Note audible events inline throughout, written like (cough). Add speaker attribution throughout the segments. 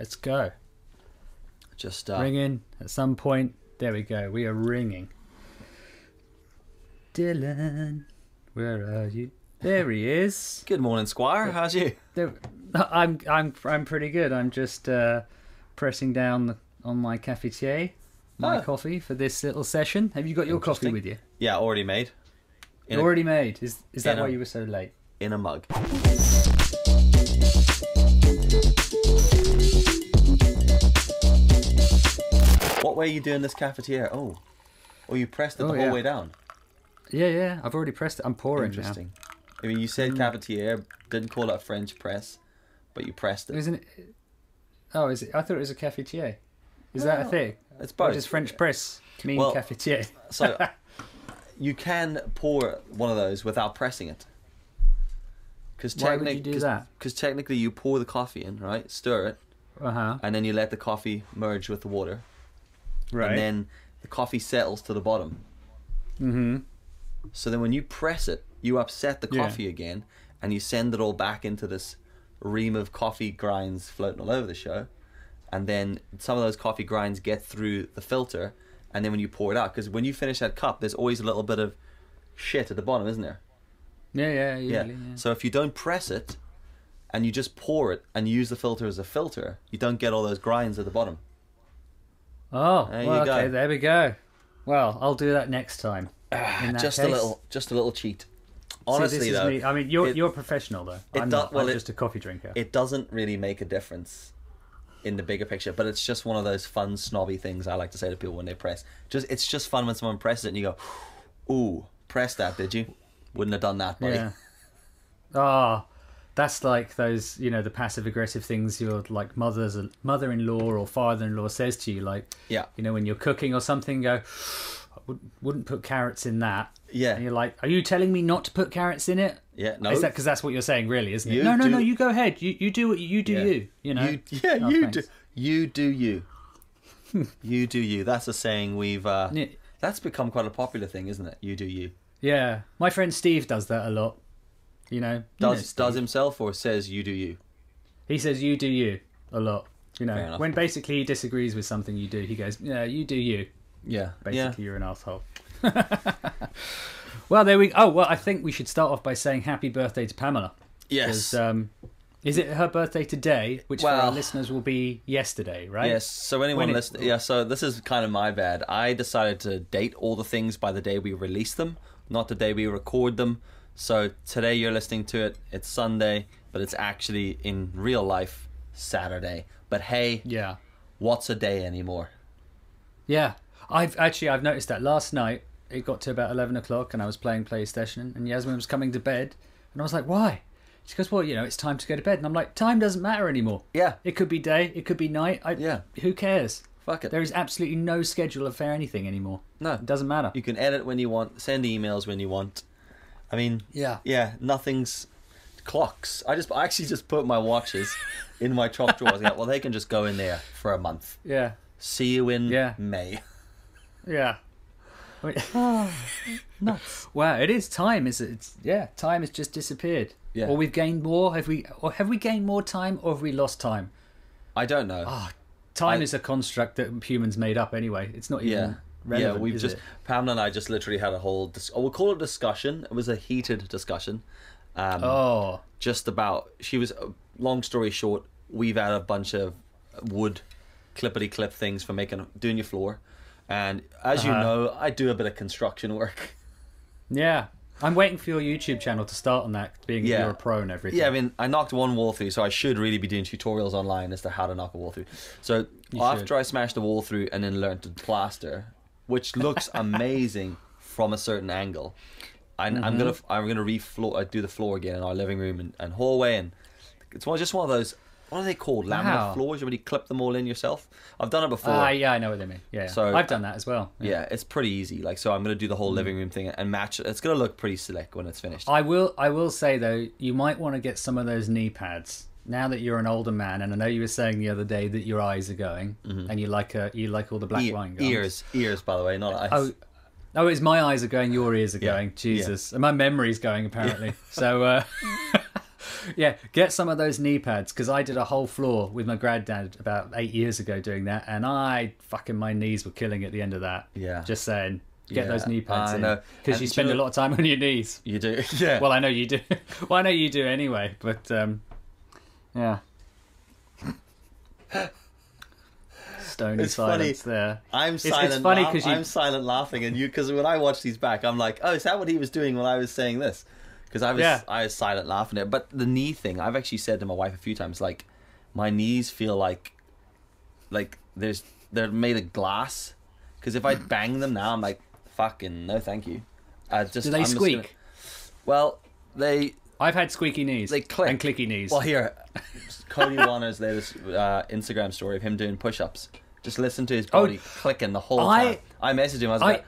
Speaker 1: Let's go.
Speaker 2: Just uh,
Speaker 1: Ringing at some point. There we go. We are ringing. Dylan, where are you? There he is.
Speaker 2: good morning, Squire. How's you?
Speaker 1: There, I'm I'm I'm pretty good. I'm just uh, pressing down on my cafetiere, my
Speaker 2: Oh.
Speaker 1: coffee for this little session. Have you got your coffee with you?
Speaker 2: Yeah, already made. In a-
Speaker 1: Already made. Is is that
Speaker 2: a-
Speaker 1: why you were so late?
Speaker 2: in a mug. What way are you doing this cafetiere? Oh, oh, you pressed it the
Speaker 1: Oh,
Speaker 2: whole
Speaker 1: yeah.
Speaker 2: way down.
Speaker 1: Yeah, yeah. I've already pressed it. I'm pouring now.
Speaker 2: Interesting. I mean, you said cafetiere, didn't call it a French press, but you pressed it.
Speaker 1: Isn't it? Oh, is it? I thought it was a cafetiere. Is that a thing?
Speaker 2: It's
Speaker 1: Or
Speaker 2: both.
Speaker 1: does French press mean
Speaker 2: Well-
Speaker 1: cafetiere?
Speaker 2: So (laughs) you can pour one of those without pressing it. Because
Speaker 1: Why would you do that?
Speaker 2: Because technically, you pour the coffee in, right? Stir it,
Speaker 1: Uh huh.
Speaker 2: and then you let the coffee merge with the water,
Speaker 1: Right.
Speaker 2: and then the coffee settles to the bottom.
Speaker 1: mm-hmm.
Speaker 2: So then, when you press it, you upset the
Speaker 1: Yeah.
Speaker 2: coffee again, and you send it all back into this ream of coffee grinds floating all over the show, and then some of those coffee grinds get through the filter, and then when you pour it out, because when you finish that cup, there's always a little bit of shit at the bottom, isn't there?
Speaker 1: Yeah, yeah,
Speaker 2: Yeah.
Speaker 1: usually, yeah.
Speaker 2: So if you don't press it, and you just pour it and use the filter as a filter, you don't get all those grinds at the bottom.
Speaker 1: Oh,
Speaker 2: There
Speaker 1: well,
Speaker 2: go.
Speaker 1: okay, there we go. Well, I'll do that next time. (sighs) That
Speaker 2: just a little, just a little cheat.
Speaker 1: See,
Speaker 2: Honestly,
Speaker 1: this is
Speaker 2: though,
Speaker 1: me. I mean, you're
Speaker 2: it-
Speaker 1: you're a professional though.
Speaker 2: it
Speaker 1: I'm
Speaker 2: do-
Speaker 1: not.
Speaker 2: well,
Speaker 1: I'm
Speaker 2: it-
Speaker 1: just a coffee drinker.
Speaker 2: it doesn't really make a difference in the bigger picture, but it's just one of those fun snobby things I like to say to people when they press. Just it's just fun when someone presses it and you go, "Ooh, press that, did you? Wouldn't have done that, buddy."
Speaker 1: yeah. Ah, that's like those, you know, the passive aggressive things your like mother's mother-in-law or father-in-law says to you, like,
Speaker 2: Yeah.
Speaker 1: you know, when you're cooking or something, go, I wouldn't, put carrots in that.
Speaker 2: Yeah.
Speaker 1: And you're like, are you telling me not to put carrots in it?
Speaker 2: Yeah, no.
Speaker 1: Is that because that's what you're saying, really, isn't it?
Speaker 2: You
Speaker 1: no, no,
Speaker 2: do-
Speaker 1: no. You go ahead. You you do what you do.
Speaker 2: Yeah.
Speaker 1: You you know.
Speaker 2: You, yeah,
Speaker 1: Oh,
Speaker 2: you
Speaker 1: thanks.
Speaker 2: do. You do you. (laughs) you do you. That's a saying we've. Uh,
Speaker 1: Yeah.
Speaker 2: That's become quite a popular thing, isn't it? You do you.
Speaker 1: Yeah, my friend Steve does that a lot. You know,
Speaker 2: Does does himself or says you do you.
Speaker 1: he says you do you a lot. You know, when basically he disagrees with something you do, he goes, "Yeah, you do you."
Speaker 2: Yeah.
Speaker 1: Basically, you're an asshole. (laughs) well, there we. Oh, well, I think we should start off by saying happy birthday to Pamela.
Speaker 2: Yes.
Speaker 1: Um, is it her birthday today? Which for our listeners will be yesterday, right?
Speaker 2: Yes. So anyone
Speaker 1: it-
Speaker 2: listening, yeah. So this is kind of my bad. I decided to date all the things by the day we release them, not the day we record them. So today you're listening to it. It's Sunday, but it's actually in real life Saturday. But hey,
Speaker 1: Yeah.
Speaker 2: what's a day anymore?
Speaker 1: Yeah, I've actually I've noticed that last night it got to about eleven o'clock and I was playing PlayStation and Yasmin was coming to bed and I was like, why? She goes, well, you know, it's time to go to bed and I'm like, time doesn't matter anymore.
Speaker 2: Yeah.
Speaker 1: It could be day, it could be night. I,
Speaker 2: Yeah.
Speaker 1: Who cares?
Speaker 2: Fuck it.
Speaker 1: There is absolutely no schedule of for anything anymore.
Speaker 2: No.
Speaker 1: It doesn't matter.
Speaker 2: You can edit when you want, send emails when you want. I mean,
Speaker 1: Yeah.
Speaker 2: yeah, nothing's clocks. I just I actually just put my watches (laughs) in my top drawers. Yeah, well, they can just go in there for a month.
Speaker 1: Yeah.
Speaker 2: See you in
Speaker 1: Yeah.
Speaker 2: May.
Speaker 1: Yeah. (laughs) I mean- (laughs)
Speaker 2: Nuts.
Speaker 1: wow, it is time, is it? It's, yeah, time has just disappeared.
Speaker 2: Yeah.
Speaker 1: Or we've gained more. Have we? Or have we gained more time, or have we lost time?
Speaker 2: I don't know.
Speaker 1: Ah, time
Speaker 2: I-
Speaker 1: is a construct that humans made up anyway. It's not even
Speaker 2: yeah.
Speaker 1: Relevant.
Speaker 2: yeah, we've just
Speaker 1: it?
Speaker 2: Pamela and I just literally had a whole. Dis- oh, we'll call it a discussion. It was a heated discussion. Um,
Speaker 1: Oh,
Speaker 2: just about she was long story short we've had a bunch of wood clippity clip things for making doing your floor and as you
Speaker 1: Uh-huh.
Speaker 2: know i do a bit of construction work
Speaker 1: yeah. I'm waiting for your YouTube channel to start on that, being
Speaker 2: Yeah.
Speaker 1: you're a pro and everything.
Speaker 2: yeah i mean i knocked one wall through so i should really be doing tutorials online as to how to knock a wall through so
Speaker 1: You
Speaker 2: after
Speaker 1: should.
Speaker 2: i smashed the wall through and then learned to plaster which looks (laughs) amazing from a certain angle I,
Speaker 1: Mm-hmm.
Speaker 2: i'm gonna i'm gonna refloor uh, do the floor again in our living room and, and hallway and it's one just one of those what are they called laminate
Speaker 1: Wow.
Speaker 2: floors You you clip them all in yourself i've done it before
Speaker 1: Ah, yeah, I know what they mean. Yeah,
Speaker 2: So-
Speaker 1: I've done that as well.
Speaker 2: yeah it's pretty easy like so i'm gonna do the
Speaker 1: Mm.
Speaker 2: whole living room thing and match it it's gonna look pretty slick when it's finished
Speaker 1: I will. I will say though, you might want to get some of those knee pads now that you're an older man. And I know you were saying the other day that your eyes are going, and you like a, you like all the black
Speaker 2: Ear-
Speaker 1: wine gums.
Speaker 2: ears ears by the way not eyes
Speaker 1: Oh, oh, it's my eyes are going, your ears are
Speaker 2: Yeah,
Speaker 1: going.
Speaker 2: yeah.
Speaker 1: Jesus, and my memory's going apparently. So, uh, (laughs) Yeah, get some of those knee pads because I did a whole floor with my granddad about eight years ago doing that, and I fucking my knees were killing at the end of that.
Speaker 2: Yeah.
Speaker 1: just saying, get
Speaker 2: Yeah,
Speaker 1: those knee pads
Speaker 2: I
Speaker 1: in because you spend
Speaker 2: you
Speaker 1: a lot of time on your knees.
Speaker 2: You do, (laughs) yeah.
Speaker 1: Well, I know you do. (laughs) well, I know you do anyway, but um, yeah. Stony
Speaker 2: It's funny.
Speaker 1: silence there.
Speaker 2: I'm silent.
Speaker 1: it's
Speaker 2: silent.
Speaker 1: funny
Speaker 2: laugh-
Speaker 1: 'cause you-
Speaker 2: I'm silent laughing, and you because when I watch these back, I'm like, oh, is that what he was doing when I was saying this? Because I was
Speaker 1: Yeah.
Speaker 2: I was silent laughing at. it. But the knee thing, I've actually said to my wife a few times, like, my knees feel like, like there's they're made of glass. Because if I (laughs) bang them now, I'm like, fucking no, thank you. I just
Speaker 1: Do they
Speaker 2: I'm just
Speaker 1: squeak?
Speaker 2: gonna- well, they
Speaker 1: I've had squeaky knees.
Speaker 2: They click.
Speaker 1: and clicky knees.
Speaker 2: Well, here, (laughs) Cody Warner's latest uh, Instagram story of him doing push-ups. Just listen to his
Speaker 1: Oh,
Speaker 2: body clicking the whole
Speaker 1: I-
Speaker 2: time. I messaged him. I was
Speaker 1: I-
Speaker 2: like,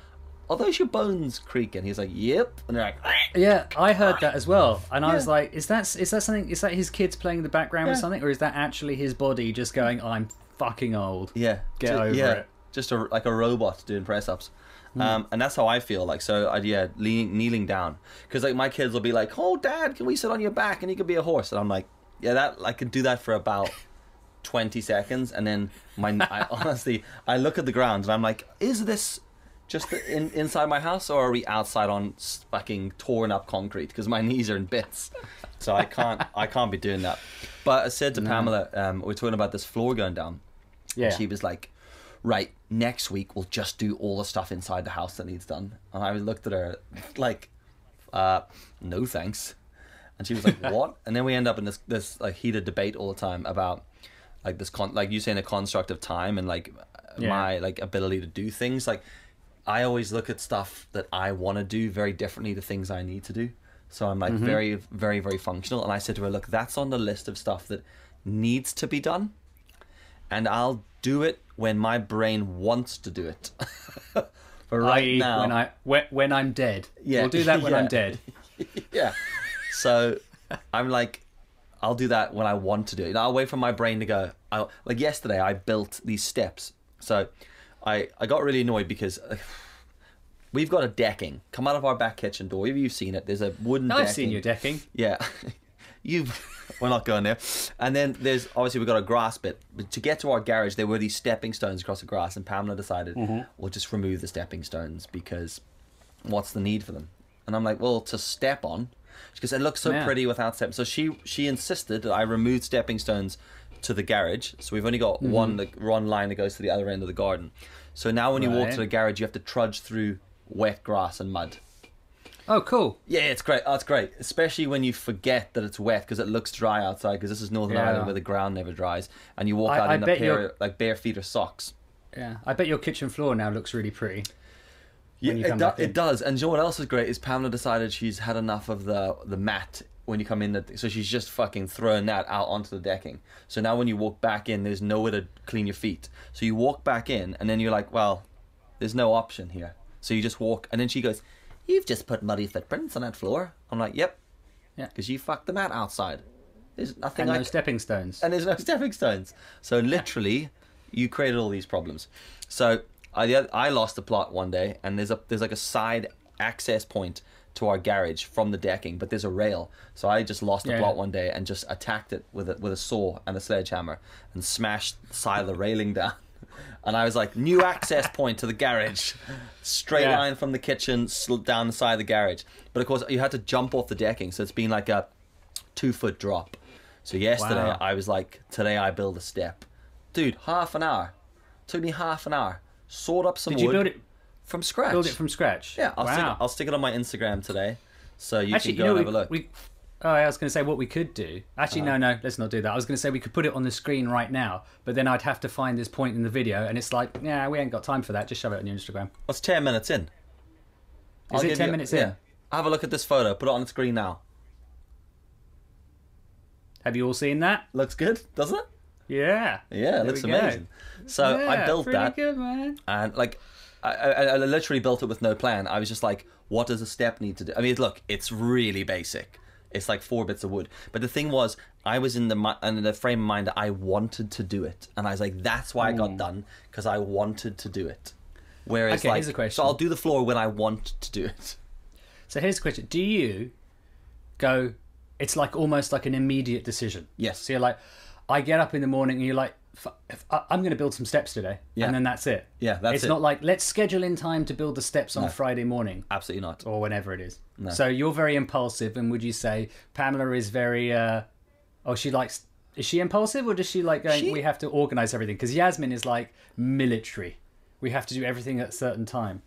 Speaker 2: "Are those your bones creaking?" He's like, "Yep." And they're like,
Speaker 1: Yeah, I heard that as well, and I was like, "Is that is that something? Is that his kids playing in the background or something, or is that actually his body just going, I'm fucking old"?
Speaker 2: "Yeah,
Speaker 1: Get
Speaker 2: ju-
Speaker 1: over
Speaker 2: yeah,
Speaker 1: it.
Speaker 2: Just a, like a robot doing press-ups."
Speaker 1: Hmm.
Speaker 2: Um, and that's how I feel like. So, I, yeah, leaning, kneeling down, because like my kids will be like, "Oh, Dad, can we sit on your back? And you can be a horse?" And I'm like, "Yeah, that I can do that for about (laughs) 20 seconds. And then my I, (laughs) honestly I look at the ground and I'm like is this just the, in, inside my house or are we outside on fucking torn up concrete? Because my knees are in bits. So I can't I can't be doing that. But I said to (laughs) Pamela um, we we're talking about this floor going down.
Speaker 1: Yeah,
Speaker 2: and she was like right next week we'll just do all the stuff inside the house that needs done. And I looked at her like uh, no thanks. And she was like (laughs) what? And then we end up in this this like heated debate all the time about like this con like you saying a construct of time and like
Speaker 1: Yeah.
Speaker 2: my like ability to do things. Like i always look at stuff that i want to do very differently to things i need to do. So i'm like very very very functional. And i said to her look that's on the list of stuff that needs to be done. And i'll do it when my brain wants to do it (laughs) but right
Speaker 1: I.e.,
Speaker 2: now
Speaker 1: when I when, when I'm dead.
Speaker 2: Yeah,
Speaker 1: we'll do that when (laughs)
Speaker 2: yeah.
Speaker 1: I'm dead. (laughs)
Speaker 2: yeah. So I'm like, I'll do that when I want to do it. You know, I'll wait for my brain to go. I like yesterday. I built these steps. So I I got really annoyed because. uh, (sighs) We've got a decking come out of our back kitchen door. Maybe you've seen it. There's a wooden.
Speaker 1: I've
Speaker 2: decking.
Speaker 1: seen your decking.
Speaker 2: Yeah, you've. We're not going there. And then there's obviously we've got a grass bit. But to get to our garage, there were these stepping stones across the grass, and Pamela decided mm-hmm. we'll just remove the stepping stones because what's the need for them? And I'm like, well, to step on. Because it looks so
Speaker 1: Yeah.
Speaker 2: pretty without steps. So she she insisted that I removed stepping stones to the garage. So we've only got mm-hmm. one the one line that goes to the other end of the garden. So now when you walk to the garage, you have to trudge through wet grass and mud.
Speaker 1: Oh, cool.
Speaker 2: Yeah, it's great. Oh, it's great, especially when you forget that it's wet because it looks dry outside. Because this is Northern
Speaker 1: Yeah.
Speaker 2: Ireland where the ground never dries, and you walk
Speaker 1: I-
Speaker 2: out
Speaker 1: I
Speaker 2: in a pair of, like bare feet or socks.
Speaker 1: Yeah, I bet your kitchen floor now looks really pretty.
Speaker 2: Yeah, it, do- it does. And you know what else is great is Pamela decided she's had enough of the the mat when you come in. The, so she's just fucking throwing that out onto the decking. So now when you walk back in, there's nowhere to clean your feet. So you walk back in, and then you're like, well, there's no option here. So you just walk, and then she goes, "You've just put muddy footprints on that floor." I'm like, "Yep."
Speaker 1: Yeah.
Speaker 2: Because you fucked the mat outside. There's nothing
Speaker 1: And
Speaker 2: I
Speaker 1: no stepping stones.
Speaker 2: and there's no (laughs) stepping stones. So literally, you created all these problems. So I I lost the plot one day, and there's a there's like a side access point to our garage from the decking, but there's a rail. So I just lost the
Speaker 1: Yeah.
Speaker 2: plot one day and just attacked it with a with a saw and a sledgehammer and smashed the side of the railing down. (laughs) And I was like, new access point to the garage, straight
Speaker 1: Yeah.
Speaker 2: line from the kitchen down the side of the garage. But of course, you had to jump off the decking, so it's been like a two foot drop. So yesterday
Speaker 1: Wow.
Speaker 2: I was like, today I build a step, dude. Half an hour, took me half an hour. Sawed up some
Speaker 1: Did you build it?
Speaker 2: from scratch.
Speaker 1: Build it from scratch.
Speaker 2: yeah, I'll, stick
Speaker 1: wow.
Speaker 2: it, I'll stick it on my Instagram today, so you
Speaker 1: Actually,
Speaker 2: can
Speaker 1: you
Speaker 2: go
Speaker 1: know,
Speaker 2: and
Speaker 1: we,
Speaker 2: have a look.
Speaker 1: we, oh, I was going to say what we could do. Actually,
Speaker 2: Uh-huh.
Speaker 1: no, no, let's not do that. I was going to say we could put it on the screen right now, but then I'd have to find this point in the video, and it's like, yeah, we ain't got time for that. Just shove it on your Instagram.
Speaker 2: What's ten minutes in?
Speaker 1: Is it 10
Speaker 2: you-
Speaker 1: minutes
Speaker 2: yeah.
Speaker 1: in?
Speaker 2: Have a look at this photo. Put it on the screen now.
Speaker 1: Have you all seen that?
Speaker 2: Looks good, doesn't it?
Speaker 1: Yeah.
Speaker 2: Yeah, it looks
Speaker 1: we go.
Speaker 2: amazing. So I built that.
Speaker 1: good,
Speaker 2: and like I, I, I literally built it with no plan. I was just like, what does a step need to do? I mean, look, it's really basic. It's like four bits of wood. But the thing was, I was in the in the frame of mind that I wanted to do it, and I was like, that's why I got hmm. done because I wanted to do it. Whereas,
Speaker 1: Okay,
Speaker 2: like,
Speaker 1: here's a question.
Speaker 2: so I'll do the floor when I want to do it.
Speaker 1: So here's the question: Do you go it's like almost like an immediate decision.
Speaker 2: Yes.
Speaker 1: So you're like, I get up in the morning and you're like, "F- if I- I'm going to build some steps today,
Speaker 2: Yeah.
Speaker 1: and then that's it.
Speaker 2: Yeah, that's
Speaker 1: it's
Speaker 2: it.
Speaker 1: not like let's schedule in time to build the steps on
Speaker 2: No.
Speaker 1: Friday morning
Speaker 2: Absolutely not.
Speaker 1: or whenever it is. So you're very impulsive, and would you say Pamela is very? uh Oh, she likes. Is she impulsive, or does she like going?
Speaker 2: She-
Speaker 1: We have to organize everything because Yasmin is like military. We have to do everything at a certain time.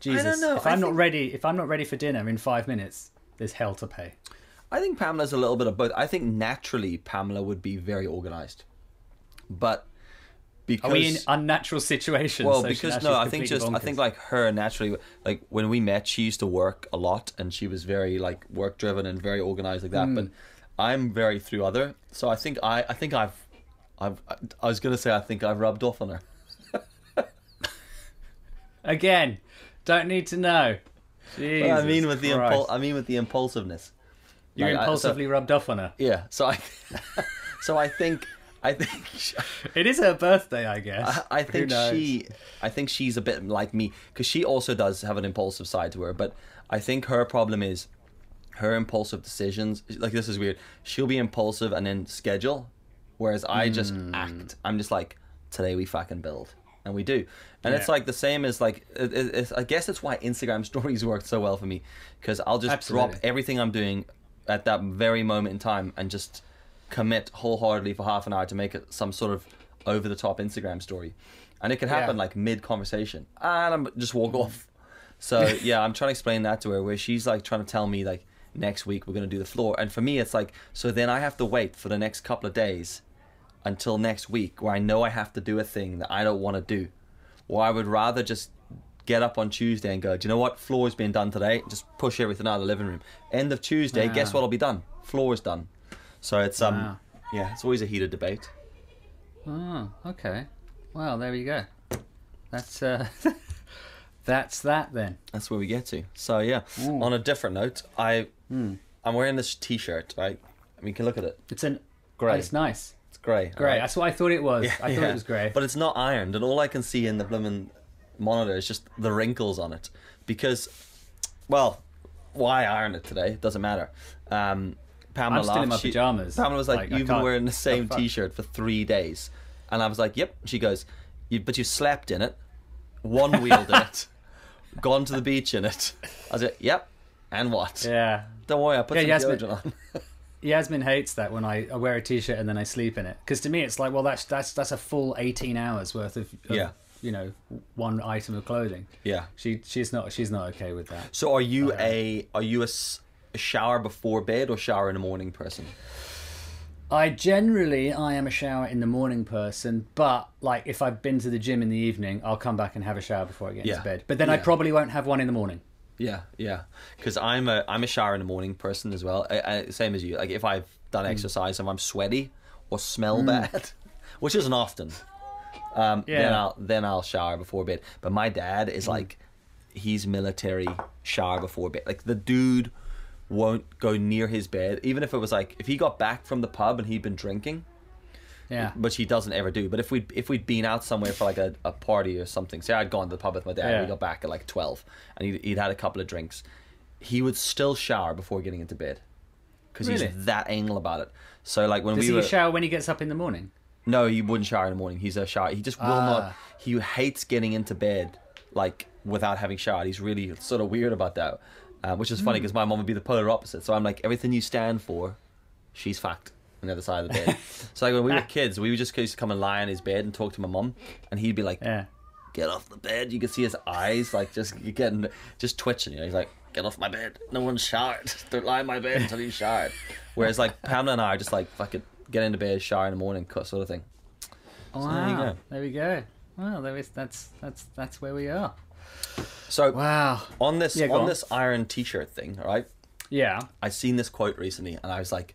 Speaker 1: Jesus, if
Speaker 2: I
Speaker 1: I'm not ready, if I'm not ready for dinner in five minutes, there's hell to pay.
Speaker 2: I think Pamela's a little bit of both. I think naturally Pamela would be very organized, but because
Speaker 1: Are we in unnatural situations?
Speaker 2: well,
Speaker 1: so
Speaker 2: because no, I think just I think like her naturally like when we met, she used to work a lot and she was very like work driven and very organized like that. But
Speaker 1: Hmm.
Speaker 2: I'm very through other, so I think I I think I've I've I was gonna say I think I've rubbed off on her. (laughs)
Speaker 1: again, don't need to know.
Speaker 2: I mean with the impul- I mean with the impulsiveness.
Speaker 1: you
Speaker 2: Like, I- so-
Speaker 1: impulsively rubbed off on her.
Speaker 2: yeah, so I (laughs) so I think I think. (laughs)
Speaker 1: It is her birthday, I guess.
Speaker 2: I, I think she, I think she's a bit like me because she also does have an impulsive side to her. But I think her problem is her impulsive decisions. Like this is weird. She'll be impulsive and then schedule, whereas I just
Speaker 1: Hmm.
Speaker 2: act. I'm just like today we fucking build, and we do. And it's like the same as like it, it, it's, I guess it's why Instagram (laughs) stories worked so well for me because I'll just
Speaker 1: Absolutely.
Speaker 2: drop everything I'm doing at that very moment in time and just commit wholeheartedly for half an hour to make it some sort of over the top Instagram story. And it can happen
Speaker 1: Yeah.
Speaker 2: like mid conversation. And I'm just walk mm-hmm. off. So (laughs) yeah, I'm trying to explain that to her where she's like trying to tell me like next week we're gonna do the floor. And for me it's like so then I have to wait for the next couple of days until next week where I know I have to do a thing that I don't want to do. Or I would rather just get up on Tuesday and go, do you know what? Floor's being done today. Just push everything out of the living room. End of Tuesday, guess ah.
Speaker 1: Wow.
Speaker 2: what'll be done? Floor's done. So it's um
Speaker 1: Wow.
Speaker 2: yeah, it's always a heated debate.
Speaker 1: Oh, okay. Well, there we go. That's uh, (laughs) that's that then.
Speaker 2: That's where we get to. So yeah.
Speaker 1: Ooh.
Speaker 2: On a different note, I
Speaker 1: Hmm.
Speaker 2: I'm wearing this T-shirt. Right. I mean, you can look at it.
Speaker 1: It's an
Speaker 2: Grey.
Speaker 1: It's nice.
Speaker 2: It's grey.
Speaker 1: Grey.
Speaker 2: alright?
Speaker 1: That's what I thought it was. I thought
Speaker 2: Yeah.
Speaker 1: it was grey.
Speaker 2: But it's not ironed, and all I can see in the blooming monitor is just the wrinkles on it. Because, well, why iron it today? It doesn't matter. Um, Pamela
Speaker 1: I'm still in my
Speaker 2: She-
Speaker 1: pajamas.
Speaker 2: Pamela was like,
Speaker 1: Like,
Speaker 2: "You've been wearing (laughs) the same
Speaker 1: fuck?"
Speaker 2: T-shirt for three days," and I was like, "Yep." She goes, you, "But you slept in it, one wheeled in it, (laughs) gone to the beach in it." I was like, "Yep." And what?
Speaker 1: yeah.
Speaker 2: Don't worry, I put
Speaker 1: Yeah,
Speaker 2: some
Speaker 1: Yasmin-
Speaker 2: on. (laughs)
Speaker 1: Yasmin hates that when I, I wear a t-shirt and then I sleep in it because to me it's like well that's that's that's a full 18 hours worth of, of
Speaker 2: Yeah.
Speaker 1: you know one item of clothing.
Speaker 2: yeah.
Speaker 1: She she's not she's not okay with that.
Speaker 2: So are you a are you a, a shower before bed or shower in the morning person?
Speaker 1: I generally I am a shower in the morning person, but like if I've been to the gym in the evening, I'll come back and have a shower before I get
Speaker 2: Yeah.
Speaker 1: into bed. But then I probably won't have one in the morning.
Speaker 2: Yeah, yeah. Because I'm a I'm a shower in the morning person as well. I, I, same as you. Like if I've done
Speaker 1: Hmm.
Speaker 2: exercise and I'm sweaty or smell bad, (laughs) which isn't often, um, then I'll then I'll shower before bed. But my dad is like, he's military shower before bed. Like the dude won't go near his bed, even if it was like if he got back from the pub and he'd been drinking.
Speaker 1: Yeah.
Speaker 2: which he doesn't ever do. But if we if we'd been out somewhere for like a, a party or something, say I'd gone to the pub with my dad, and
Speaker 1: Yeah.
Speaker 2: we got back at like twelve, and he'd, he'd had a couple of drinks, he would still shower before getting into bed because
Speaker 1: Really?
Speaker 2: he's that anal about it. So like when
Speaker 1: Does
Speaker 2: we
Speaker 1: he
Speaker 2: were
Speaker 1: shower when he gets up in the morning?
Speaker 2: no, he wouldn't shower in the morning. He's a shower. He just will not.
Speaker 1: Ah.
Speaker 2: He hates getting into bed like without having showered. He's really sort of weird about that, uh, which is
Speaker 1: Hmm.
Speaker 2: funny because my mom would be the polar opposite. So I'm like everything you stand for, she's fact on the other side of the bed. (laughs) so like when we were kids, we would just used to come and lie on his bed and talk to my mom, and he'd be like,
Speaker 1: Yeah.
Speaker 2: "Get off the bed." You could see his eyes like just getting just twitching. You know, he's like, "Get off my bed. No one's showered. (laughs) Don't lie in my bed until you showered." Whereas like Pamela and I are just like fucking get into bed, shower in the morning, cut sort of thing.
Speaker 1: Wow.
Speaker 2: there you go.
Speaker 1: There we go. Well, there is that's that's that's where we are.
Speaker 2: So
Speaker 1: Wow.
Speaker 2: on this
Speaker 1: Yeah,
Speaker 2: on,
Speaker 1: on.
Speaker 2: this iron T-shirt thing, right?
Speaker 1: Yeah.
Speaker 2: I seen this quote recently, and I was like,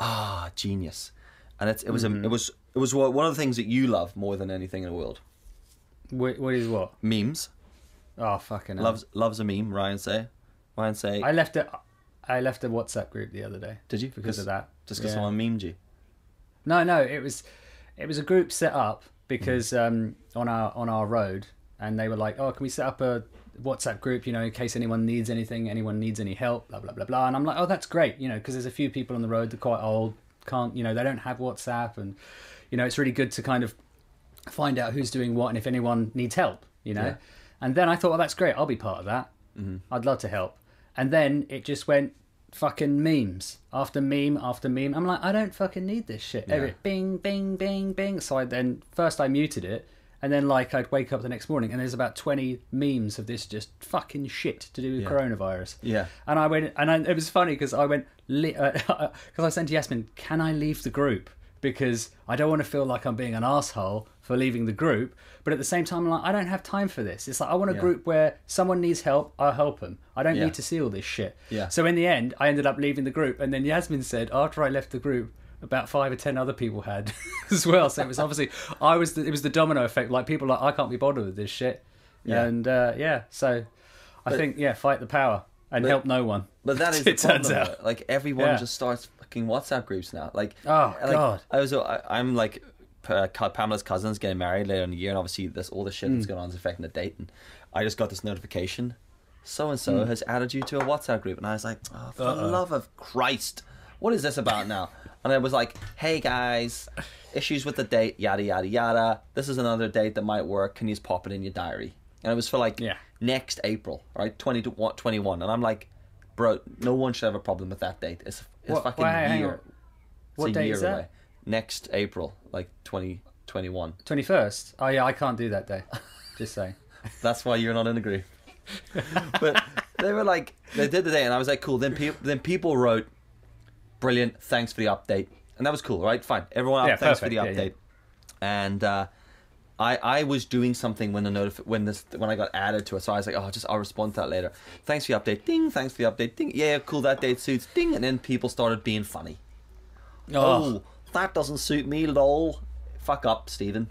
Speaker 2: "Ah, genius!" And it's, it was
Speaker 1: Mm-hmm.
Speaker 2: a, it was it was one of the things that you love more than anything in the world.
Speaker 1: What, what is what?
Speaker 2: Memes
Speaker 1: Oh fucking hell.
Speaker 2: loves loves a meme. Ryan say, Ryan say,
Speaker 1: I left a I left a WhatsApp group the other day.
Speaker 2: did you
Speaker 1: because of that.
Speaker 2: Just because
Speaker 1: Yeah.
Speaker 2: someone memed you.
Speaker 1: No, no, it was it was a group set up because
Speaker 2: Mm.
Speaker 1: um, on our on our road, and they were like, "Oh, can we set up a WhatsApp group, you know, in case anyone needs anything, anyone needs any help, blah blah blah blah. And I'm like, oh, that's great, you know, because there's a few people on the road that are quite old, can't, you know, they don't have WhatsApp, and you know, it's really good to kind of find out who's doing what and if anyone needs help, you know.
Speaker 2: Yeah.
Speaker 1: And then I thought, well, that's great, I'll be part of that.
Speaker 2: Mm-hmm.
Speaker 1: I'd love to help. And then it just went fucking memes after meme after meme. I'm like, I don't fucking need this shit. Every bing, bing, bing, bing. So I then first I muted it, and then like I'd wake up the next morning and there's about 20 memes of this just fucking shit to do with
Speaker 2: Yeah.
Speaker 1: coronavirus.
Speaker 2: Yeah.
Speaker 1: And I went, and I, it was funny because I went, because uh, (laughs) I sent to Yasmin, can I leave the group? Because I don't want to feel like I'm being an asshole for leaving the group. But at the same time, I'm like, I don't have time for this. It's like, I want a
Speaker 2: Yeah.
Speaker 1: group where someone needs help, I'll help them. I don't
Speaker 2: Yeah.
Speaker 1: need to see all this shit.
Speaker 2: Yeah.
Speaker 1: So in the end, I ended up leaving the group. And then Yasmin said, after I left the group, about five or ten other people had (laughs) as well. So it was obviously, I was, the, it was the domino effect. Like people are like, I can't be bothered with this shit.
Speaker 2: Yeah.
Speaker 1: And uh, yeah, so I
Speaker 2: But-
Speaker 1: think, yeah, fight the power and
Speaker 2: But-
Speaker 1: help no one.
Speaker 2: But that (laughs) is
Speaker 1: It
Speaker 2: the
Speaker 1: turns out.
Speaker 2: Like everyone
Speaker 1: Yeah.
Speaker 2: just starts fucking WhatsApp groups now. Like
Speaker 1: Oh,
Speaker 2: like,
Speaker 1: God.
Speaker 2: I was I, I'm like uh, Pamela's cousin's getting married later in the year, and obviously this all the shit
Speaker 1: Mm.
Speaker 2: that's going on is affecting the date. And I just got this notification. So and so has added you to a WhatsApp group, and I was like, oh, for the
Speaker 1: Mm.
Speaker 2: Love of Christ, what is this about now? And I was like, hey guys, issues with the date, yada yada yada. This is another date that might work. Can you just pop it in your diary? And it was for like
Speaker 1: Yeah.
Speaker 2: next April, right, 20 to what, 21. And I'm like, bro, no one should have a problem with that date. It's it's
Speaker 1: What-
Speaker 2: fucking
Speaker 1: why-
Speaker 2: year. It's
Speaker 1: What
Speaker 2: a
Speaker 1: date
Speaker 2: year
Speaker 1: is that?
Speaker 2: away. Next April, like 2021.
Speaker 1: 21st? Oh, yeah, I can't do that day. (laughs) Just saying.
Speaker 2: That's why you're not in the group. (laughs) but they were like, they did the day, and I was like, cool. Then people, then people wrote, brilliant, thanks for the update, and that was cool, right? Fine, everyone, up,
Speaker 1: Yeah,
Speaker 2: thanks for the
Speaker 1: perfect, yeah,
Speaker 2: update. And uh, I, I was doing something when the notif- when this when I got added to it, so I was like, oh, just I'll respond to that later. Thanks for the update, ding. Thanks for the update, ding. Yeah, cool. That date suits, ding. And then people started being funny. oh, that doesn't suit me, lol. Fuck up, Stephen.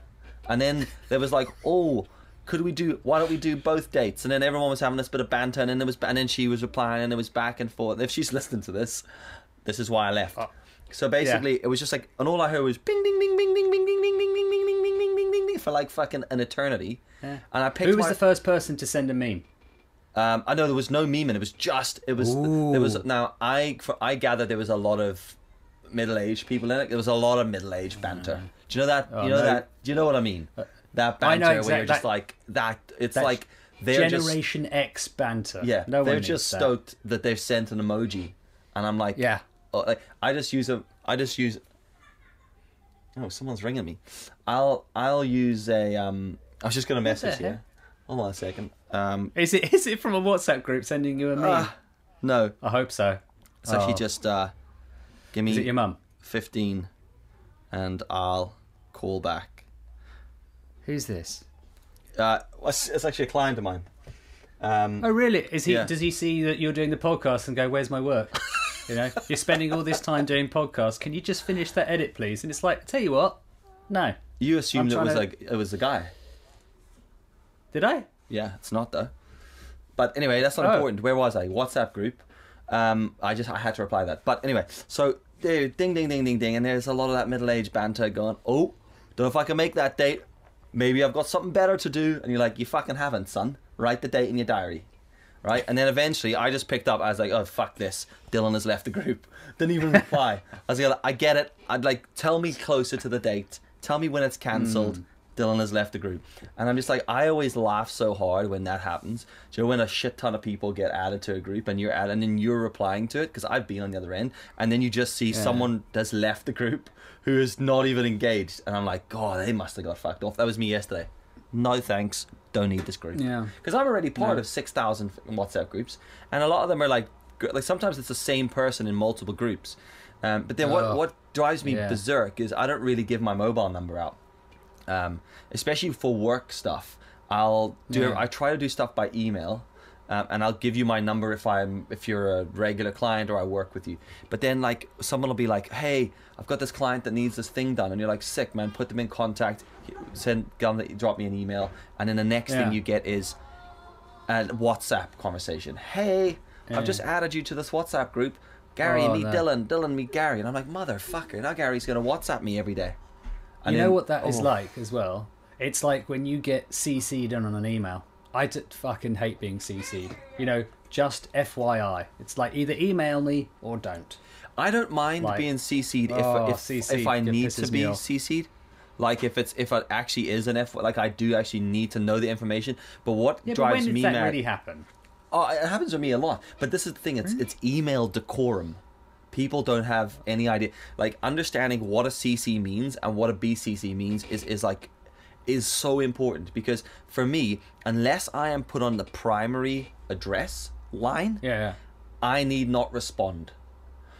Speaker 2: And then there was like, oh, could we do? Why don't we do both dates? And then everyone was having this bit of banter, and then there was, and then she was replying, and it was back and forth. If she's (laughs) listening to this, this is why I left.
Speaker 1: Oh.
Speaker 2: So basically, it was just like, and all I heard was bing, ding, ding, bing, ding, bing, ding, ding, ding, ding, ding, ding, ding, ding, ding, ding, ding, for like fucking an eternity.
Speaker 1: Yeah.
Speaker 2: And I picked
Speaker 1: Who was
Speaker 2: my,
Speaker 1: the first person to send a meme?
Speaker 2: um, I know there was no meme, and it was just it was there was now I for, I gathered there was a lot of middle aged people in it. There was a lot of middle aged banter. Do you know that?
Speaker 1: Oh,
Speaker 2: you know
Speaker 1: no.
Speaker 2: that? Do you know what I mean? That
Speaker 1: I know
Speaker 2: banter where you're just
Speaker 1: that-
Speaker 2: like that. It's like they're just
Speaker 1: Generation X banter.
Speaker 2: yeah.
Speaker 1: no
Speaker 2: they're just
Speaker 1: that.
Speaker 2: stoked that they've sent an emoji, and I'm like
Speaker 1: Yeah.
Speaker 2: Oh, like I just use a I just use. Oh, someone's ringing me. I'll I'll use a um. I was just gonna message
Speaker 1: the
Speaker 2: you. Hold on a second. Um.
Speaker 1: Is it is it from a WhatsApp group sending you a meme?
Speaker 2: ah, no,
Speaker 1: I hope so.
Speaker 2: it's actually
Speaker 1: Oh.
Speaker 2: just uh. Give
Speaker 1: Is it
Speaker 2: me
Speaker 1: your mum?
Speaker 2: fifteen, and I'll call back.
Speaker 1: Who's this?
Speaker 2: Uh, it's, it's actually a client of mine. Um,
Speaker 1: Oh, really? Is he?
Speaker 2: Yeah.
Speaker 1: Does he see that you're doing the podcast and go, "Where's my work?" (laughs) you know, you're spending all this time doing podcasts. Can you just finish that edit, please? And it's like, tell you what, no.
Speaker 2: you assumed it was
Speaker 1: trying
Speaker 2: like it was a guy.
Speaker 1: Did I?
Speaker 2: Yeah, it's not though. But anyway, that's not
Speaker 1: Oh.
Speaker 2: important. Where was I? WhatsApp group. Um, I just I had to reply that. But anyway, so there, ding ding ding ding ding, and there's a lot of that middle aged banter going. Oh, don't know if I can make that date. Maybe I've got something better to do. And you're like, you fucking haven't, son. Write the date in your diary. Right, and then eventually I just picked up. I was like, "Oh fuck this!" Dylan has left the group. (laughs) Didn't even reply. (laughs) I was like, "I get it. I'd like tell me closer to the date. Tell me when it's cancelled." Hmm. Dylan has left the group. And I'm just like, I always laugh so hard when that happens. Do you know when a shit ton of people get added to a group and you're added and then you're replying to it? Because I've been on the other end. And then you just see someone that's left the group who is not even engaged. And I'm like, God, they must have got fucked off. That was me yesterday. No thanks. Don't need this group.
Speaker 1: Yeah.
Speaker 2: Because I'm already part
Speaker 1: No.
Speaker 2: of 6,000 WhatsApp groups. And a lot of them are like, like sometimes it's the same person in multiple groups. Um, but then what,
Speaker 1: Oh.
Speaker 2: what drives me
Speaker 1: Yeah.
Speaker 2: berserk is I don't really give my mobile number out um, especially for work stuff. I'll do.
Speaker 1: Yeah.
Speaker 2: I try to do stuff by email, um, and I'll give you my number if I'm if you're a regular client or I work with you. But then like someone will be like, "Hey, I've got this client that needs this thing done," and you're like, "Sick man, put them in contact. Send, them, drop me an email." And then the next
Speaker 1: Yeah.
Speaker 2: thing you get is a WhatsApp conversation. Hey,
Speaker 1: Yeah.
Speaker 2: I've just added you to this WhatsApp group. Gary,
Speaker 1: Oh,
Speaker 2: meet
Speaker 1: that-
Speaker 2: Dylan. Dylan, meet Gary. And I'm like, motherfucker, now Gary's gonna WhatsApp me every day. And
Speaker 1: you know
Speaker 2: then-
Speaker 1: what that is
Speaker 2: oh.
Speaker 1: like as well? It's like when you get CC'd on an email. I d- fucking hate being CC'd. You know, just FYI. It's like either email me or don't.
Speaker 2: I don't mind
Speaker 1: Like-
Speaker 2: being CC'd if
Speaker 1: Oh,
Speaker 2: if,
Speaker 1: CC,
Speaker 2: if I need to be. CC'd. Like if it's if it actually is an F, like I do actually need to know the information. But what
Speaker 1: Yeah, but
Speaker 2: drives
Speaker 1: when does
Speaker 2: me
Speaker 1: that
Speaker 2: mad?
Speaker 1: really happen?
Speaker 2: Oh, it happens to me a lot. But this is the thing: it's it's email decorum. People don't have any idea. Like understanding what a CC means and what a BCC means is is like is so important because for me, unless I am put on the primary address line,
Speaker 1: Yeah, yeah.
Speaker 2: I need not respond.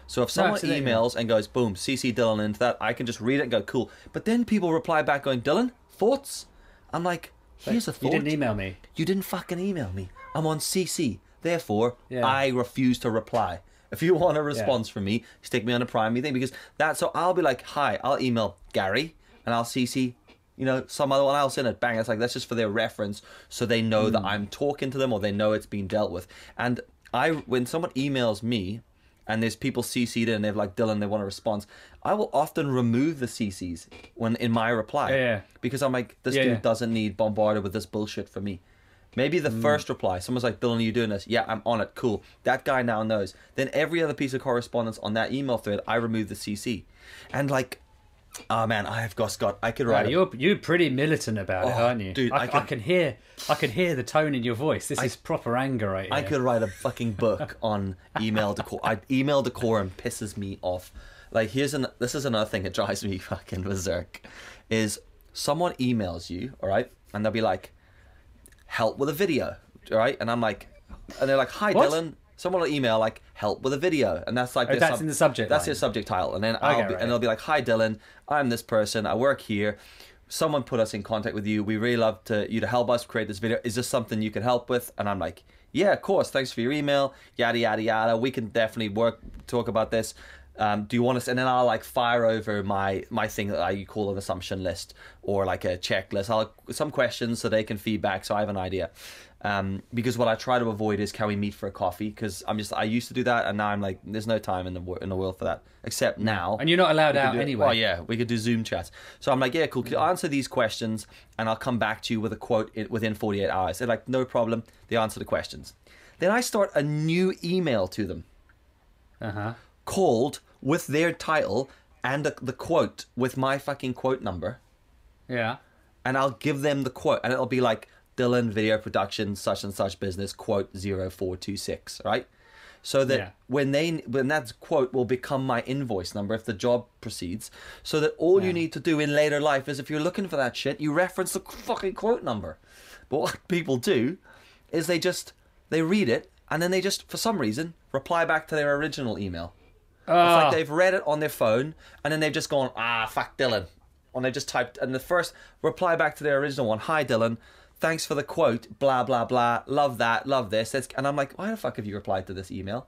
Speaker 2: So if someone
Speaker 1: absolutely.
Speaker 2: emails and goes, boom, CC Dylan into that, I can just read it and go, cool. But then people reply back going, Dylan, thoughts? I'm like, here's a thought.
Speaker 1: You didn't email me.
Speaker 2: You didn't fucking email me. I'm on CC. Therefore,
Speaker 1: Yeah.
Speaker 2: I refuse to reply. If you want a response from me, stick me on a primary thing because that. So I'll be like, hi. I'll email Gary and I'll CC, you know, some other one else in it. Bang. It's like that's just for their reference, so they know that I'm talking to them or they know it's been dealt with. And I, when someone emails me, and there's people CC'd in, and they're like Dylan, they want a response. I will often remove the CCs when in my reply
Speaker 1: Yeah, yeah.
Speaker 2: because I'm like, this
Speaker 1: Yeah,
Speaker 2: dude doesn't need bombarded with this bullshit for me. Maybe
Speaker 1: Mm.
Speaker 2: the first reply, someone's like, Dylan, are you doing this? Yeah, I'm on it. Cool. That guy now knows. Then every other piece of correspondence on that email thread, I remove the CC. And like, oh man, I have got Scott. I could write.
Speaker 1: You're you're pretty militant about it,
Speaker 2: Oh,
Speaker 1: aren't you?
Speaker 2: dude,
Speaker 1: I,
Speaker 2: I
Speaker 1: I,
Speaker 2: can-
Speaker 1: can... hear I can hear the tone in your voice. This is proper anger right here.
Speaker 2: I could write a (laughs) fucking book on email decor. I, email decorum pisses me off. Like here's an this is another thing that drives me (laughs) fucking berserk, is someone emails you, all right, and they'll be like, help with a video, all right, and I'm like, and they're like, hi
Speaker 1: What?
Speaker 2: Dylan. Someone will email like help with a video, and that's like
Speaker 1: Oh, that's in the subject
Speaker 2: That's
Speaker 1: line.
Speaker 2: their subject title, and then I'll
Speaker 1: Okay,
Speaker 2: be,
Speaker 1: right.
Speaker 2: and they'll be like, hi Dylan, I'm this person, I work here. Someone put us in contact with you. We really love to you to help us create this video. Is this something you can help with? And I'm like, yeah, of course. Thanks for your email. Yada yada yada. We can definitely work talk about this. Um, do you want us? And then I'll like fire over my my thing that I call an assumption list or like a checklist. I'll some questions so they can feedback, so I have an idea. Um, because what I try to avoid is can we meet for a coffee? Because I'm just I used to do that, and now I'm like, there's no time in the in the world for that. Except now,
Speaker 1: And you're not allowed
Speaker 2: we
Speaker 1: out anyway.
Speaker 2: Well, yeah, we could do Zoom chats. So I'm like, yeah, cool. Can you answer these questions, and I'll come back to you with a quote within 48 hours. They're like, no problem. They answer the questions. Then I start a new email to them
Speaker 1: Uh huh.
Speaker 2: called with their title and the, the quote with my fucking quote number,
Speaker 1: Yeah.
Speaker 2: and I'll give them the quote, and it'll be like Dylan Video Production, such and such business, quote 0426, right? So that
Speaker 1: Yeah.
Speaker 2: when they when that quote will become my invoice number if the job proceeds, so that all you need to do in later life is if you're looking for that shit, you reference the fucking quote number. But what (laughs) people do is they just they read it and then they just for some reason reply back to their original email. It's
Speaker 1: Ah.
Speaker 2: like they've read it on their phone and then they've just gone, ah, fuck Dylan. And they just typed, and the first reply back to their original one, hi Dylan, thanks for the quote, blah, blah, blah, love that, love this. That's, and I'm like, why the fuck have you replied to this email?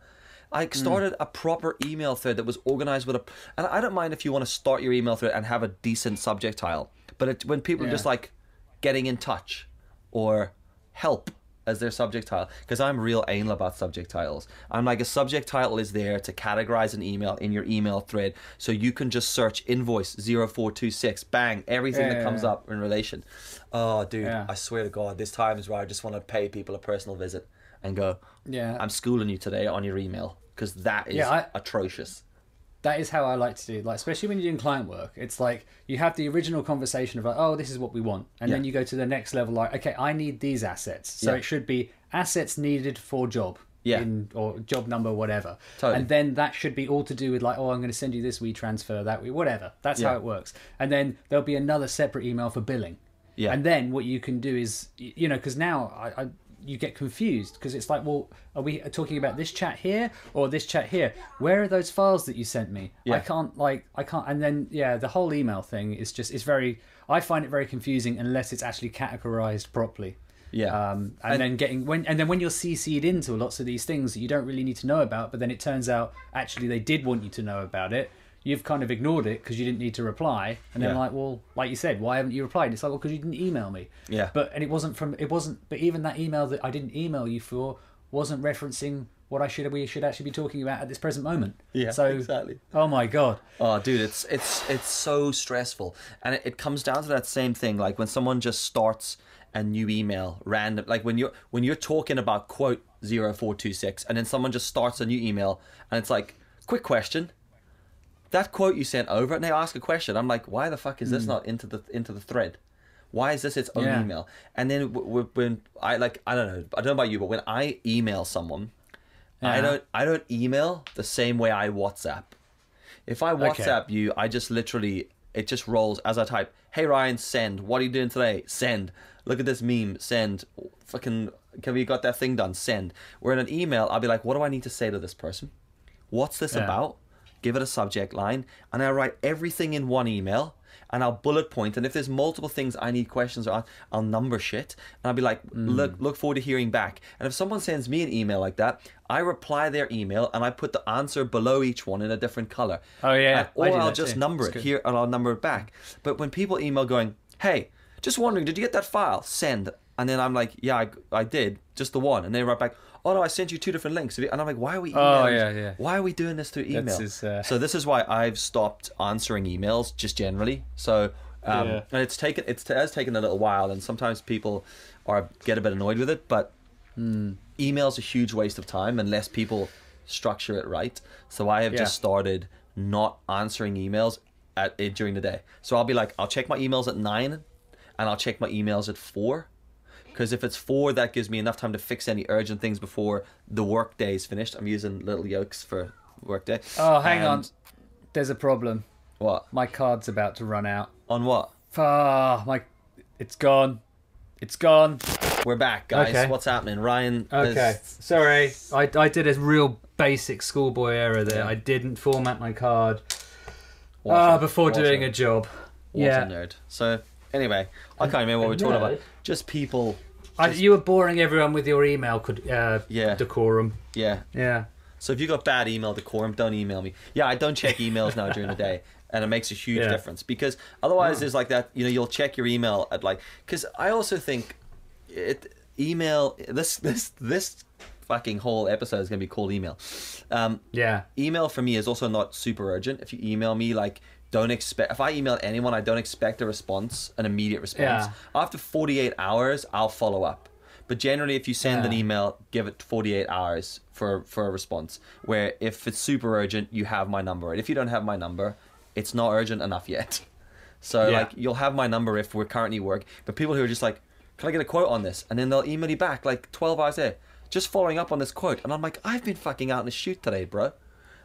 Speaker 2: I hmm. started a proper email thread that was organized with a, and I don't mind if you want to start your email thread and have a decent subject tile, but it, when people are just like getting in touch or help as their subject title because I'm real anal about subject titles. I'm like a subject title is there to categorize an email in your email thread so you can just search invoice 0426 bang everything
Speaker 1: Yeah,
Speaker 2: that
Speaker 1: yeah,
Speaker 2: comes
Speaker 1: yeah.
Speaker 2: up in relation. Oh dude. I swear to god this time is where I just want to pay people a personal visit and go
Speaker 1: Yeah.
Speaker 2: I'm schooling you today on your email because that is
Speaker 1: I-
Speaker 2: atrocious.
Speaker 1: That is how I like to do. Like, especially when you're doing client work, it's like you have the original conversation of like, oh, this is what we want, and then you go to the next level. Like, okay, I need these assets, so
Speaker 2: Yeah.
Speaker 1: it should be assets needed for job.
Speaker 2: Yeah.
Speaker 1: In, or job number, whatever.
Speaker 2: Totally.
Speaker 1: And then that should be all to do with like, oh, I'm going to send you this WeTransfer that we whatever. That's
Speaker 2: Yeah.
Speaker 1: how it works. And then there'll be another separate email for billing.
Speaker 2: Yeah.
Speaker 1: And then what you can do is, you know, because now I, I you get confused because it's like, well, are we talking about this chat here or this chat here? Where are those files that you sent me? I can't like I can't. And then yeah, the whole email thing is just it's very. I find it very confusing unless it's actually categorized properly.
Speaker 2: Yeah.
Speaker 1: Um, and,
Speaker 2: And-
Speaker 1: then getting when and then when you're CC'd into lots of these things that you don't really need to know about, but then it turns out actually they did want you to know about it. You've kind of ignored it because you didn't need to reply, and then
Speaker 2: Yeah.
Speaker 1: like, well, like you said, why haven't you replied? and It's like, well, because you didn't email me.
Speaker 2: Yeah.
Speaker 1: But and it wasn't from it wasn't. But even that email that I didn't email you for wasn't referencing what I should we should actually be talking about at this present moment.
Speaker 2: Yeah,
Speaker 1: So
Speaker 2: exactly.
Speaker 1: Oh my god.
Speaker 2: Oh, dude, it's it's it's so stressful, and it, it comes down to that same thing. Like when someone just starts a new email, random, like when you're when you're talking about quote zero four two six, and then someone just starts a new email, and it's like, quick question. That quote you sent over, and they ask a question. I'm like, why the fuck is this hmm. not into the into the thread? Why is this its own
Speaker 1: Yeah.
Speaker 2: email? And then w- w- when I like, I don't know, I don't know about you, but when I email someone, I don't I don't email the same way I WhatsApp. If I
Speaker 1: Okay.
Speaker 2: WhatsApp you, I just literally it just rolls as I type, "Hey Ryan, send. What are you doing today? Send. Look at this meme. Send. Fucking have you got that thing done? Send." Where in an email, I'll be like, "What do I need to say to this person? What's this
Speaker 1: Yeah.
Speaker 2: about?" Give it a subject line, and I write everything in one email. And I'll bullet point, and if there's multiple things I need questions on, I'll number shit, and I'll be like, hmm. "Look, look forward to hearing back." And if someone sends me an email like that, I reply their email, and I put the answer below each one in a different color.
Speaker 1: Oh, yeah,
Speaker 2: And- or I'll just
Speaker 1: too.
Speaker 2: number it
Speaker 1: good.
Speaker 2: here, and I'll number it back. But when people email going, "Hey, just wondering, did you get that file? Send." And then I'm like, "Yeah, I, I did, just the one." And they write back, "Oh no, I sent you two different links." And I'm like, "Why are we?
Speaker 1: Oh,
Speaker 2: emailing-
Speaker 1: yeah, yeah.
Speaker 2: Why are we doing this through email?"
Speaker 1: His, uh,
Speaker 2: So this is why I've stopped answering emails just generally. So um,
Speaker 1: Yeah.
Speaker 2: and it's taken it's, it has taken a little while, and sometimes people are get a bit annoyed with it. But
Speaker 1: Hmm.
Speaker 2: emails a huge waste of time unless people structure it right. So I have
Speaker 1: Yeah.
Speaker 2: just started not answering emails at it during the day. So I'll be like, I'll check my emails at nine, and I'll check my emails at four. Because if it's four, that gives me enough time to fix any urgent things before the work day is finished. I'm using little yolks for work day.
Speaker 1: Oh, hang on. There's a problem.
Speaker 2: What?
Speaker 1: My card's about to run out.
Speaker 2: On what?
Speaker 1: Ah, my it's gone. It's gone.
Speaker 2: We're back, guys.
Speaker 1: Okay.
Speaker 2: What's happening? Ryan.
Speaker 1: Okay.
Speaker 2: is-
Speaker 1: Sorry. I, I did a real basic schoolboy error there.
Speaker 2: Yeah.
Speaker 1: I didn't format my card
Speaker 2: What
Speaker 1: ah,
Speaker 2: a-
Speaker 1: before
Speaker 2: what
Speaker 1: doing
Speaker 2: a,
Speaker 1: a job.
Speaker 2: what
Speaker 1: yeah.
Speaker 2: nerd. So, anyway, I can't remember what
Speaker 1: a
Speaker 2: we're talking about. Just people.
Speaker 1: I, you were boring everyone with your email could uh,
Speaker 2: Yeah.
Speaker 1: decorum.
Speaker 2: Yeah.
Speaker 1: Yeah.
Speaker 2: So if you got bad email decorum, don't email me. Yeah, I don't check emails now during the day, (laughs) and it makes a huge
Speaker 1: Yeah.
Speaker 2: difference because otherwise, there's like that. You know, you'll check your email at like because I also think it email this this this fucking whole episode is gonna be called email. Um,
Speaker 1: Yeah.
Speaker 2: email for me is also not super urgent. If you email me, like, don't expect. If I email anyone, I don't expect a response, an immediate response.
Speaker 1: Yeah.
Speaker 2: After 48 hours, I'll follow up. But generally, if you send an email, give it 48 hours for for a response. Where if it's super urgent, you have my number. And if you don't have my number, it's not urgent enough yet. (laughs) So
Speaker 1: Yeah.
Speaker 2: like, you'll have my number if we're currently work. But people who are just like, can I get a quote on this? And then they'll email you back like 12 hours there, just following up on this quote. And I'm like, I've been fucking out in a shoot today, bro.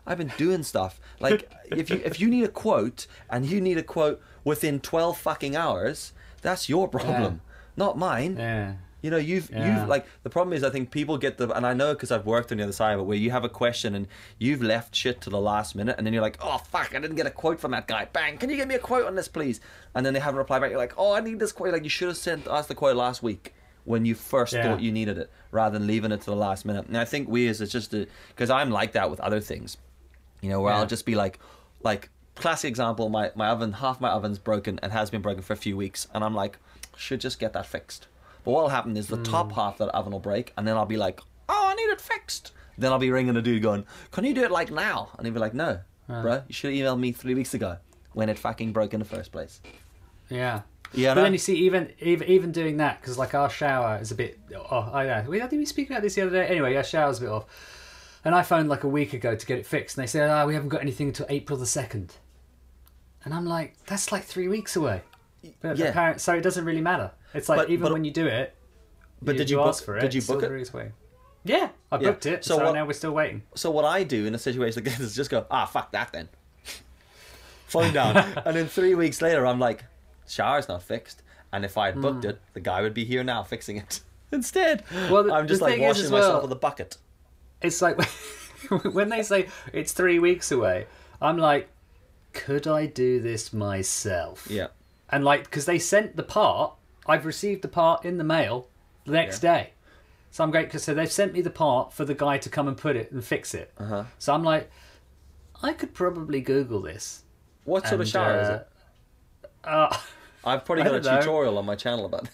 Speaker 2: I've been doing stuff. Like (laughs) if you if you need a quote and you need a quote within 12 fucking hours, that's your problem, not mine.
Speaker 1: Yeah.
Speaker 2: You know, you've
Speaker 1: Yeah.
Speaker 2: you've like the problem is I think people get the and I know because I've worked on the other side of it where you have a question and you've left shit to the last minute and then you're like, oh fuck, I didn't get a quote from that guy. Bang, can you get me a quote on this, please? And then they haven't replied back. You're like, oh, I need this quote. Like you should have sent us the quote last week when you first
Speaker 1: Yeah.
Speaker 2: thought you needed it, rather than leaving it to the last minute. And I think we as it's just because I'm like that with other things, you know, where
Speaker 1: Yeah.
Speaker 2: I'll just be like, like classic example, my my oven, half my oven's broken and has been broken for a few weeks, and I'm like, should just get that fixed. But what'll happen is the
Speaker 1: Hmm.
Speaker 2: top half of that oven will break, and then I'll be like, oh, I need it fixed. Then I'll be ringing the dude going, can you do it like now? And he'll be like, no, bro, you should have emailed me three weeks ago when it fucking broke in the first place.
Speaker 1: Yeah.
Speaker 2: Yeah,
Speaker 1: But
Speaker 2: no?
Speaker 1: then you see, even even, even doing that, because like our shower is a bit. Oh, I know. We, did we speak about this the other day? Anyway, our shower's a bit off. And I phoned like a week ago to get it fixed, and they said, "Ah, we haven't got anything until April the 2nd. And I'm like, that's like three weeks away. But
Speaker 2: Yeah.
Speaker 1: apparent, so it doesn't really matter. It's like
Speaker 2: But-
Speaker 1: even
Speaker 2: but-
Speaker 1: when you do it,
Speaker 2: But did you
Speaker 1: ask
Speaker 2: book-
Speaker 1: for it?
Speaker 2: did you book it?
Speaker 1: away. Yeah, I
Speaker 2: Yeah.
Speaker 1: booked it.
Speaker 2: So
Speaker 1: So,
Speaker 2: what-
Speaker 1: now we're still waiting.
Speaker 2: So what I do in a situation like (laughs) this is just go, ah, fuck that then. Phone down. (laughs) and then three weeks later, I'm like, shower's not fixed. And if I had booked it, the guy would be here now fixing it. (laughs) Instead,
Speaker 1: Well, the-
Speaker 2: I'm just like
Speaker 1: is
Speaker 2: washing
Speaker 1: as
Speaker 2: myself
Speaker 1: well-
Speaker 2: with a bucket.
Speaker 1: It's like (laughs) when they say it's three weeks away, I'm like, could I do this myself?
Speaker 2: Yeah.
Speaker 1: And like, because they sent the part, I've received the part in the mail the next day. So I'm great because so they've sent me the part for the guy to come and put it and fix it.
Speaker 2: Uh-huh.
Speaker 1: So I'm like, I could probably Google this.
Speaker 2: What sort of
Speaker 1: And,
Speaker 2: shower is
Speaker 1: uh,
Speaker 2: it?
Speaker 1: Uh, (laughs)
Speaker 2: I've probably got a
Speaker 1: know.
Speaker 2: tutorial on my channel about it.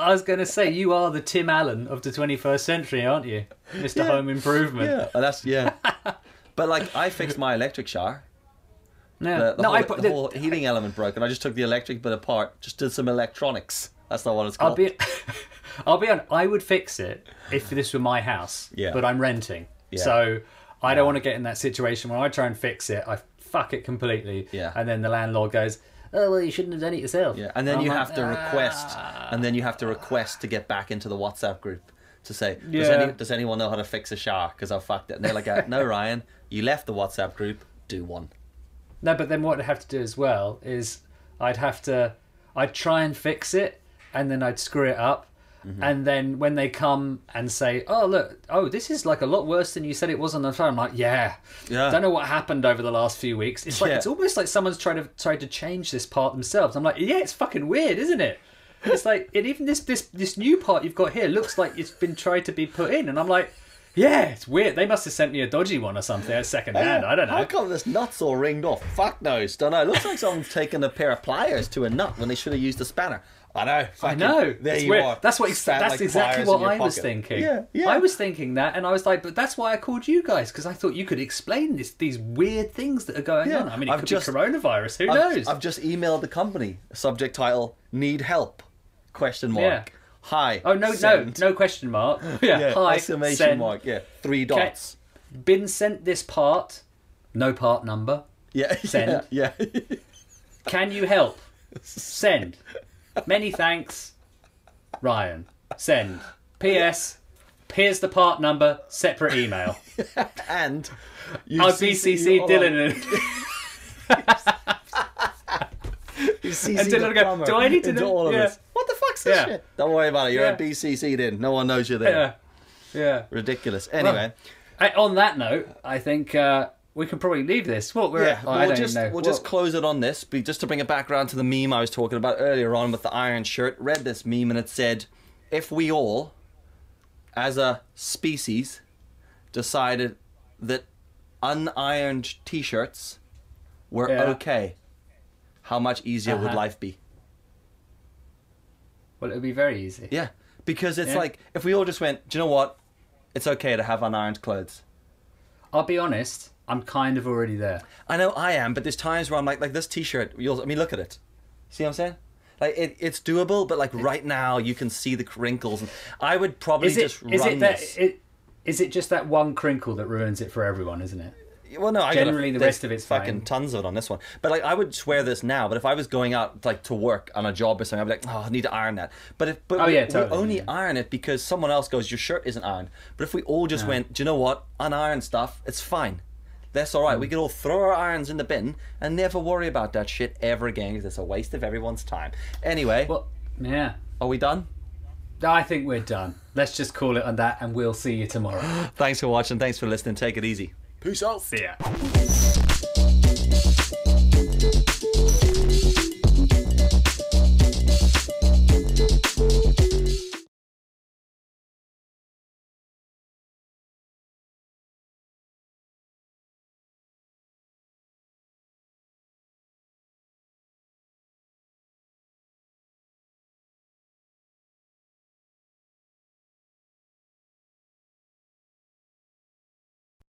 Speaker 1: I was going to say, you are the Tim Allen of the 21st century, aren't you? Mr.
Speaker 2: Yeah.
Speaker 1: Home Improvement.
Speaker 2: Yeah, oh, that's yeah. (laughs) but like, I fixed my electric shower.
Speaker 1: No,
Speaker 2: The, the
Speaker 1: no,
Speaker 2: whole,
Speaker 1: I put
Speaker 2: the whole heating element broke, and I just took the electric bit apart, just did some electronics. That's not what it's called.
Speaker 1: I'll be, (laughs) I'll be on. I would fix it if this were my house.
Speaker 2: Yeah.
Speaker 1: But I'm renting,
Speaker 2: Yeah.
Speaker 1: so I don't want to get in that situation where I try and fix it. I fuck it completely.
Speaker 2: Yeah.
Speaker 1: And then the landlord goes, "Oh well, you shouldn't have done it yourself."
Speaker 2: Yeah, and then
Speaker 1: I'm
Speaker 2: you
Speaker 1: like,
Speaker 2: have to request,
Speaker 1: "Ah."
Speaker 2: and then you have to request to get back into the WhatsApp group to say, does,
Speaker 1: Yeah.
Speaker 2: any, does anyone know how to fix a shark? Because I fucked it. And they're like, uh, no, (laughs) Ryan, you left the WhatsApp group. Do one.
Speaker 1: No, but then what I'd have to do as well is I'd have to I'd try and fix it and then I'd screw it up.
Speaker 2: Mm-hmm.
Speaker 1: And then when they come and say, "Oh look, oh this is like a lot worse than you said it was on the phone," I'm like, "Yeah,
Speaker 2: Yeah.
Speaker 1: don't know what happened over the last few weeks." It's like
Speaker 2: Yeah.
Speaker 1: it's almost like someone's tried to tried to change this part themselves. I'm like, "Yeah, it's fucking weird, isn't it?" It's like, and even this this this new part you've got here looks like it's been tried to be put in, and I'm like, "Yeah, it's weird. They must have sent me a dodgy one or something second hand. I don't know."
Speaker 2: How come this nut's all ringed off? Fuck knows. Don't know. It looks like someone's (laughs) taken a pair of pliers to a nut when they should have used a spanner. I know.
Speaker 1: I know.
Speaker 2: There
Speaker 1: It's
Speaker 2: you
Speaker 1: weird.
Speaker 2: are.
Speaker 1: That's what. Ex- that's
Speaker 2: like
Speaker 1: exactly what I was thinking.
Speaker 2: Yeah, yeah.
Speaker 1: I was thinking that, and I was like, but that's why I called you guys because I thought you could explain this these weird things that are going
Speaker 2: Yeah,
Speaker 1: on. I mean, it
Speaker 2: I've
Speaker 1: could
Speaker 2: just-
Speaker 1: be coronavirus. Who
Speaker 2: I've,
Speaker 1: knows?
Speaker 2: I've just emailed the company. Subject title: Need help? Question mark.
Speaker 1: Yeah.
Speaker 2: Hi.
Speaker 1: oh no, no, no question mark. (laughs) Yeah,
Speaker 2: Yeah.
Speaker 1: hi.
Speaker 2: exclamation
Speaker 1: send.
Speaker 2: mark. Yeah. Three dots.
Speaker 1: Been sent this part. No part number.
Speaker 2: Yeah. (laughs)
Speaker 1: Send.
Speaker 2: Yeah. yeah. (laughs)
Speaker 1: Can you help? Send. Many thanks, Ryan. Send. P.S. Here's the part number. Separate email. (laughs)
Speaker 2: and you
Speaker 1: I'll
Speaker 2: CC
Speaker 1: BCC
Speaker 2: hold.
Speaker 1: Dylan. (laughs)
Speaker 2: You CC
Speaker 1: And Dylan go, "Do I need to know-"
Speaker 2: all of
Speaker 1: Yeah.
Speaker 2: this? What the fuck's this
Speaker 1: Yeah.
Speaker 2: shit? Don't worry about it. You're
Speaker 1: Yeah.
Speaker 2: BCC'd in. No one knows you're there.
Speaker 1: Yeah. Yeah.
Speaker 2: Ridiculous. Anyway,
Speaker 1: I, on that note, I think uh, we can probably leave this. What we're
Speaker 2: yeah,
Speaker 1: oh,
Speaker 2: we'll just
Speaker 1: know.
Speaker 2: we'll just close it on this. Be just to bring it back around to the meme I was talking about earlier on with the iron shirt. Read this meme and it said, "If we all, as a species, decided that unironed t-shirts were
Speaker 1: Yeah.
Speaker 2: okay, how much easier would
Speaker 1: Uh-huh.
Speaker 2: life be?"
Speaker 1: well, it would be very easy.
Speaker 2: Yeah, because it's
Speaker 1: Yeah.
Speaker 2: like if we all just went, do you know what? It's okay to have unironed clothes.
Speaker 1: I'll be honest. I'm kind of already there.
Speaker 2: I know I am, but there's times where I'm like, like this T-shirt. You'll, I mean, look at it. See what I'm saying? Like it, it's doable, but like right now you can see the crinkles. And I would probably
Speaker 1: Is it?
Speaker 2: just
Speaker 1: Is
Speaker 2: run
Speaker 1: it that?
Speaker 2: this.
Speaker 1: It, is it just that one crinkle that ruins it for everyone? Isn't it?
Speaker 2: well, no, I
Speaker 1: generally the rest of it's
Speaker 2: fucking
Speaker 1: fine.
Speaker 2: tons of it on this one. But like, I would swear this now. But if I was going out like to work on a job or something, I'd be like, oh, I need to iron that. But if but
Speaker 1: Oh,
Speaker 2: we,
Speaker 1: yeah,
Speaker 2: we only
Speaker 1: yeah.
Speaker 2: iron it because someone else goes, your shirt isn't ironed. But if we all just went, do you know what? Uniron stuff, it's fine. That's all right.
Speaker 1: Mm.
Speaker 2: We can all throw our irons in the bin and never worry about that shit ever again because it's a waste of everyone's time. Anyway,
Speaker 1: Well, yeah.
Speaker 2: are we done?
Speaker 1: I think we're done. Let's just call it on that, and we'll see you tomorrow. (gasps)
Speaker 2: Thanks for watching. Thanks for listening. Take it easy. Peace out.
Speaker 1: see ya.